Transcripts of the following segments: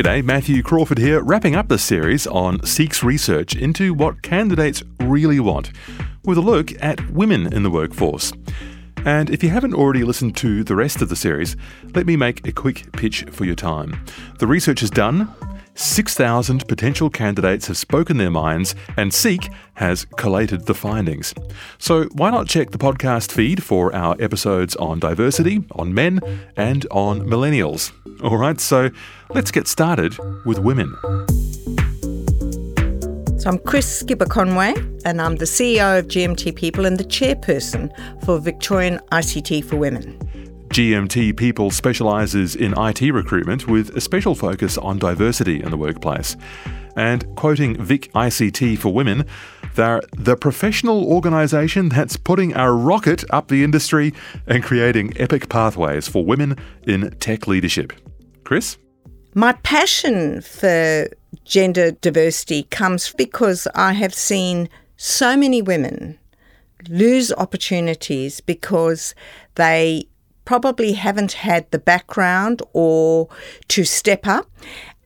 G'day, Matthew Crawford here, wrapping up the series on Seek's research into what candidates really want, with a look at women in the workforce. And if you haven't already listened to the rest of the series, let me make a quick pitch for your time. The research is done, 6,000 potential candidates have spoken their minds, and Seek has collated the findings. So, why not check the podcast feed for our episodes on diversity, on men, and on millennials? All right, so let's get started with women. So I'm Chris Skipper Conway, and I'm the CEO of GMT People and the chairperson for Victorian ICT for Women. GMT People specialises in IT recruitment with a special focus on diversity in the workplace. And quoting Vic ICT for Women, they're the professional organisation that's putting a rocket up the industry and creating epic pathways for women in tech leadership. Chris? My passion for gender diversity comes because I have seen so many women lose opportunities because they probably haven't had the background or to step up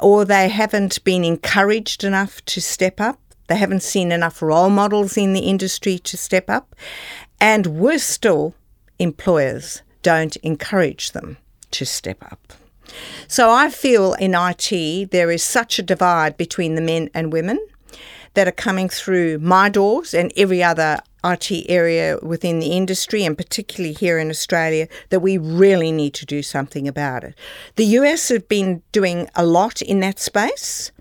or they haven't been encouraged enough to step up. They haven't seen enough role models in the industry to step up. And worse still, employers don't encourage them to step up. So I feel in IT there is such a divide between the men and women that are coming through my doors and every other IT area within the industry, and particularly here in Australia, that we really need to do something about it. The US have been doing a lot in that space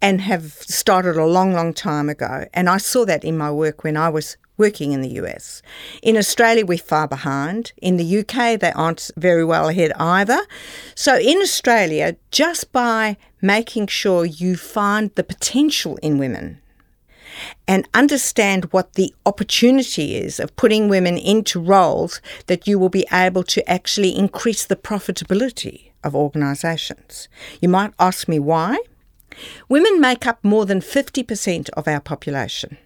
and have started a long, long time ago. And I saw that in my work when I was working in the US. In Australia, we're far behind. In the UK, they aren't very well ahead either. So in Australia, just by making sure you find the potential in women and understand what the opportunity is of putting women into roles that you will be able to actually increase the profitability of organisations. You might ask me why. Women make up more than 50% of our population.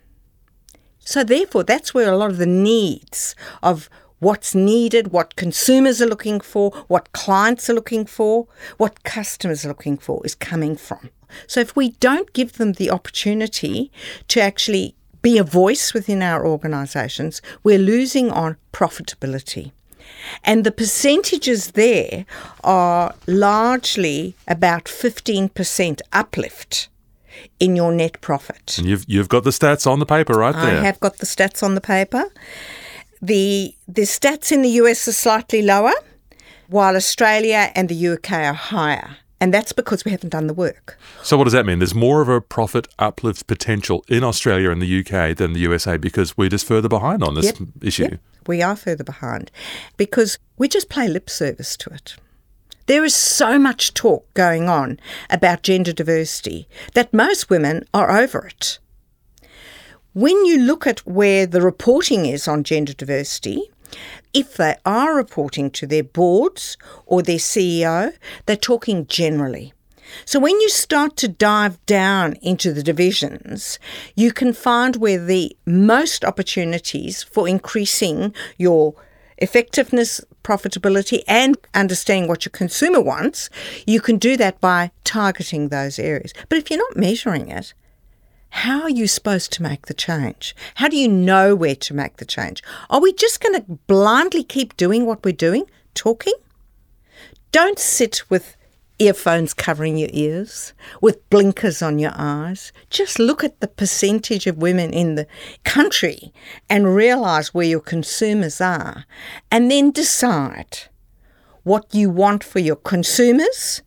So, therefore, that's where a lot of the needs of what's needed, what consumers are looking for, what clients are looking for, what customers are looking for is coming from. So, if we don't give them the opportunity to actually be a voice within our organisations, we're losing on profitability. And the percentages there are largely about 15% uplift in your net profit. And you've, you've got the stats on the paper right there. I have got the stats on the paper. The, the stats in the US are slightly lower, while Australia and the UK are higher. And that's because we haven't done the work. So, what does that mean? There's more of a profit uplift potential in Australia and the UK than the USA because we're just further behind on this Yep, issue. Yep, we are further behind because we just play lip service to it. There is so much talk going on about gender diversity that most women are over it. When you look at where the reporting is on gender diversity, if they are reporting to their boards or their CEO, they're talking generally. So when you start to dive down into the divisions, you can find where the most opportunities for increasing your effectiveness, profitability, and understanding what your consumer wants, you can do that by targeting those areas. But if you're not measuring it, how are you supposed to make the change? How do you know where to make the change? Are we just going to blindly keep doing what we're doing, talking? Don't sit with earphones covering your ears, with blinkers on your eyes. Just look at the percentage of women in the country and realize where your consumers are, and then decide what you want for your consumers,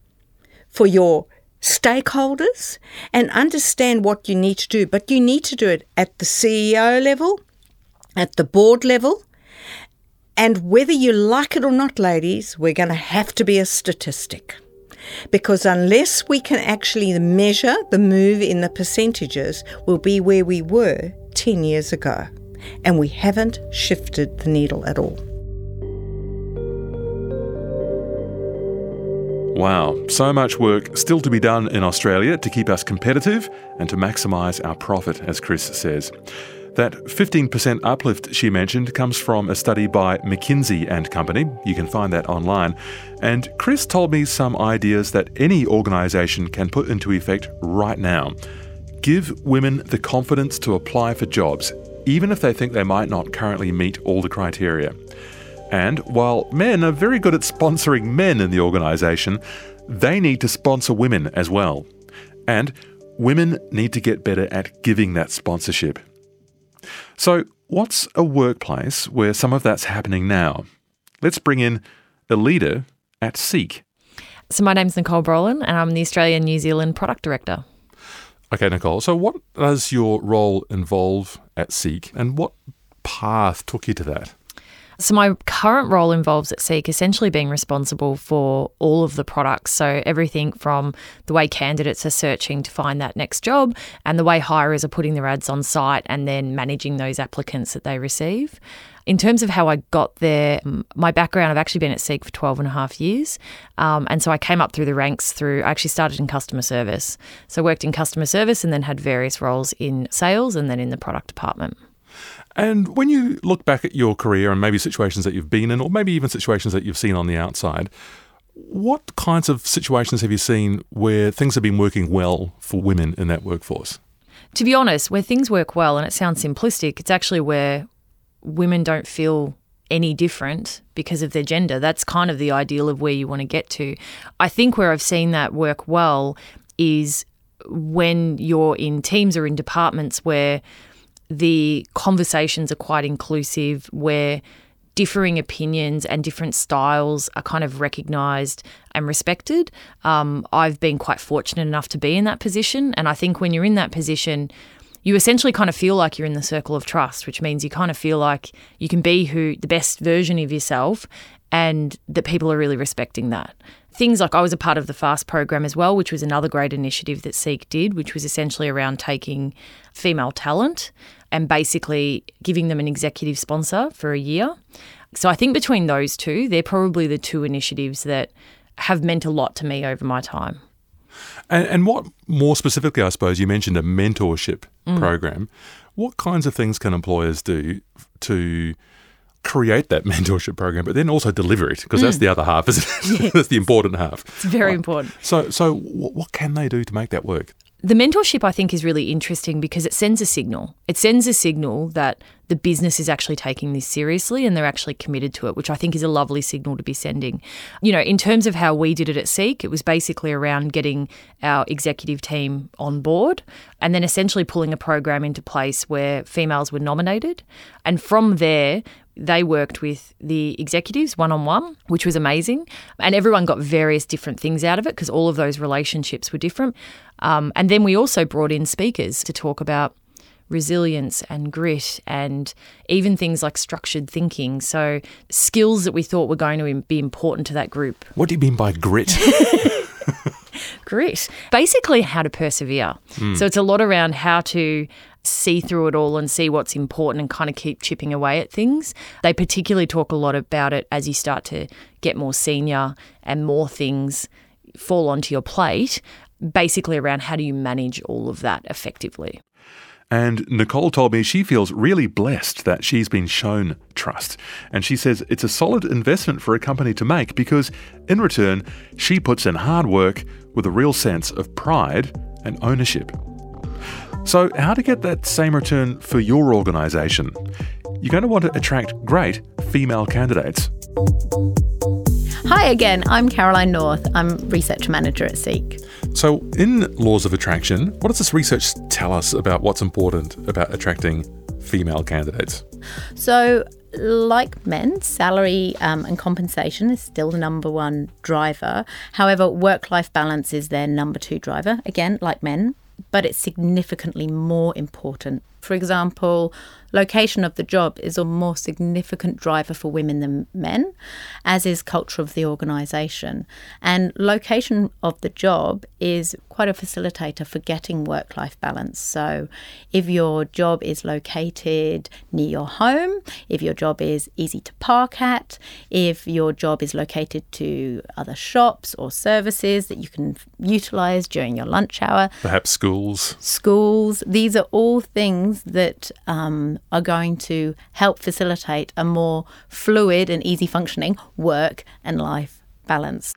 for your stakeholders, and understand what you need to do. But you need to do it at the CEO level, at the board level. And whether you like it or not, ladies, we're going to have to be a statistic because unless we can actually measure the move in the percentages, we'll be where we were 10 years ago. And we haven't shifted the needle at all. Wow, so much work still to be done in Australia to keep us competitive and to maximise our profit, as Chris says. That 15% uplift she mentioned comes from a study by McKinsey and Company. You can find that online. And Chris told me some ideas that any organisation can put into effect right now. Give women the confidence to apply for jobs, even if they think they might not currently meet all the criteria. And while men are very good at sponsoring men in the organisation, they need to sponsor women as well. And women need to get better at giving that sponsorship. So, what's a workplace where some of that's happening now? Let's bring in a leader at Seek. So, my name's Nicole Brolin, and I'm the Australian New Zealand Product Director. Okay, Nicole. So, what does your role involve at Seek, and what path took you to that? So, my current role involves at Seek essentially being responsible for all of the products. So, everything from the way candidates are searching to find that next job and the way hirers are putting their ads on site and then managing those applicants that they receive. In terms of how I got there, my background, I've actually been at Seek for 12 and a half years. Um, and so I came up through the ranks through, I actually started in customer service. So I worked in customer service and then had various roles in sales and then in the product department. And when you look back at your career and maybe situations that you've been in, or maybe even situations that you've seen on the outside, what kinds of situations have you seen where things have been working well for women in that workforce? To be honest, where things work well, and it sounds simplistic, it's actually where women don't feel any different because of their gender. That's kind of the ideal of where you want to get to. I think where I've seen that work well is when you're in teams or in departments where the conversations are quite inclusive, where differing opinions and different styles are kind of recognized and respected. Um, I've been quite fortunate enough to be in that position. And I think when you're in that position, you essentially kind of feel like you're in the circle of trust, which means you kind of feel like you can be who the best version of yourself and that people are really respecting that. Things like I was a part of the FAST program as well, which was another great initiative that Seek did, which was essentially around taking female talent and basically giving them an executive sponsor for a year. So I think between those two, they're probably the two initiatives that have meant a lot to me over my time. And, and what more specifically, I suppose, you mentioned a mentorship mm. program. What kinds of things can employers do to create that mentorship program, but then also deliver it? Because mm. that's the other half, isn't it? Yes. that's the important half. It's very right. important. So, so what can they do to make that work? The mentorship, I think, is really interesting because it sends a signal. It sends a signal that the business is actually taking this seriously and they're actually committed to it, which I think is a lovely signal to be sending. You know, in terms of how we did it at Seek, it was basically around getting our executive team on board and then essentially pulling a program into place where females were nominated. And from there, they worked with the executives one on one, which was amazing. And everyone got various different things out of it because all of those relationships were different. Um, and then we also brought in speakers to talk about resilience and grit and even things like structured thinking. So, skills that we thought were going to be important to that group. What do you mean by grit? grit. Basically, how to persevere. Mm. So, it's a lot around how to see through it all and see what's important and kind of keep chipping away at things. They particularly talk a lot about it as you start to get more senior and more things fall onto your plate, basically around how do you manage all of that effectively. And Nicole told me she feels really blessed that she's been shown trust. And she says it's a solid investment for a company to make because, in return, she puts in hard work with a real sense of pride and ownership. So, how to get that same return for your organisation? You're going to want to attract great female candidates. Hi again, I'm Caroline North. I'm Research Manager at Seek. So, in Laws of Attraction, what does this research tell us about what's important about attracting female candidates? So, like men, salary um, and compensation is still the number one driver. However, work life balance is their number two driver. Again, like men, but it's significantly more important. For example, location of the job is a more significant driver for women than men, as is culture of the organisation. And location of the job is quite a facilitator for getting work life balance. So, if your job is located near your home, if your job is easy to park at, if your job is located to other shops or services that you can utilize during your lunch hour, perhaps schools, schools, these are all things that um, are going to help facilitate a more fluid and easy functioning work and life balance.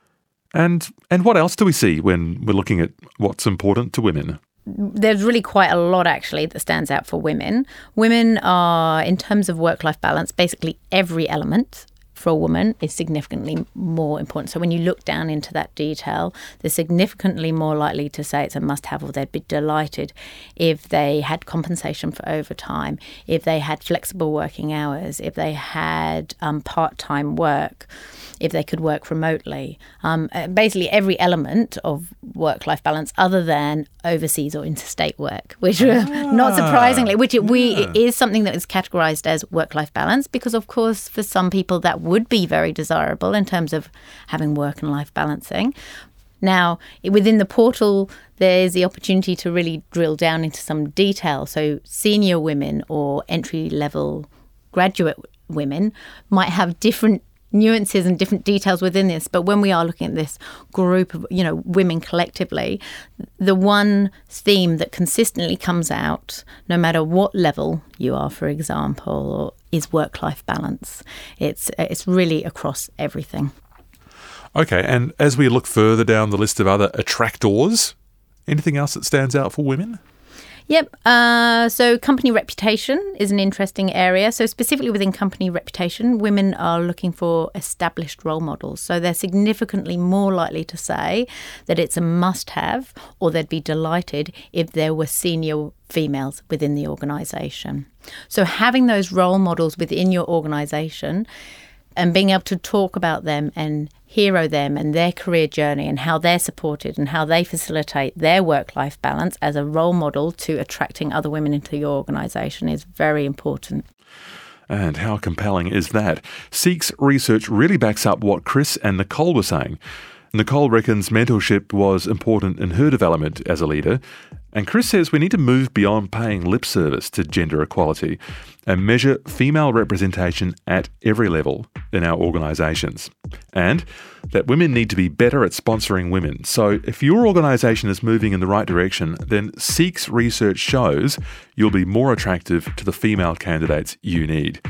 And and what else do we see when we're looking at what's important to women? There's really quite a lot actually that stands out for women. Women are, in terms of work life balance, basically every element for a woman is significantly more important. So when you look down into that detail, they're significantly more likely to say it's a must have or they'd be delighted if they had compensation for overtime, if they had flexible working hours, if they had um, part time work if they could work remotely. Um, uh, basically, every element of work life balance other than overseas or interstate work, which ah, not surprisingly, which it, yeah. we it is something that is categorized as work life balance because, of course, for some people that would be very desirable in terms of having work and life balancing. Now, within the portal, there's the opportunity to really drill down into some detail. So, senior women or entry level graduate women might have different nuances and different details within this but when we are looking at this group of you know women collectively the one theme that consistently comes out no matter what level you are for example is work life balance it's it's really across everything. Okay and as we look further down the list of other attractors anything else that stands out for women Yep. Uh, so, company reputation is an interesting area. So, specifically within company reputation, women are looking for established role models. So, they're significantly more likely to say that it's a must have or they'd be delighted if there were senior females within the organisation. So, having those role models within your organisation and being able to talk about them and hero them and their career journey and how they're supported and how they facilitate their work life balance as a role model to attracting other women into your organisation is very important. And how compelling is that? Seek's research really backs up what Chris and Nicole were saying. Nicole reckons mentorship was important in her development as a leader, and Chris says we need to move beyond paying lip service to gender equality and measure female representation at every level in our organisations. And that women need to be better at sponsoring women. So if your organisation is moving in the right direction, then Seek's research shows you'll be more attractive to the female candidates you need.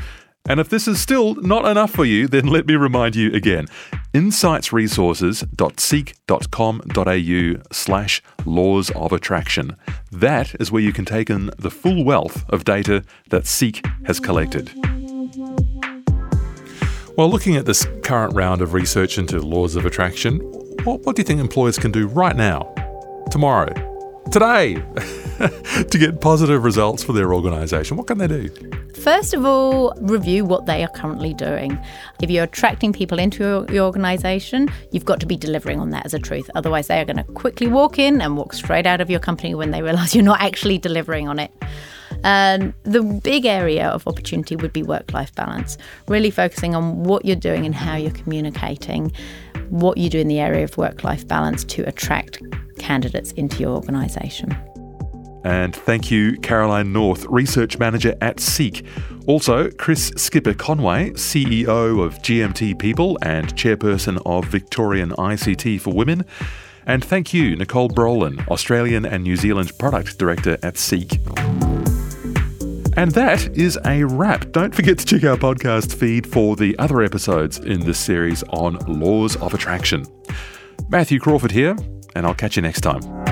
And if this is still not enough for you, then let me remind you again insightsresources.seek.com.au slash laws of attraction. That is where you can take in the full wealth of data that Seek has collected. While looking at this current round of research into laws of attraction, what, what do you think employers can do right now, tomorrow, today, to get positive results for their organisation? What can they do? First of all, review what they are currently doing. If you're attracting people into your, your organisation, you've got to be delivering on that as a truth. Otherwise, they are going to quickly walk in and walk straight out of your company when they realise you're not actually delivering on it. And the big area of opportunity would be work life balance, really focusing on what you're doing and how you're communicating, what you do in the area of work life balance to attract candidates into your organisation. And thank you, Caroline North, Research Manager at Seek. Also, Chris Skipper Conway, CEO of GMT People and Chairperson of Victorian ICT for Women. And thank you, Nicole Brolin, Australian and New Zealand Product Director at Seek. And that is a wrap. Don't forget to check our podcast feed for the other episodes in this series on laws of attraction. Matthew Crawford here, and I'll catch you next time.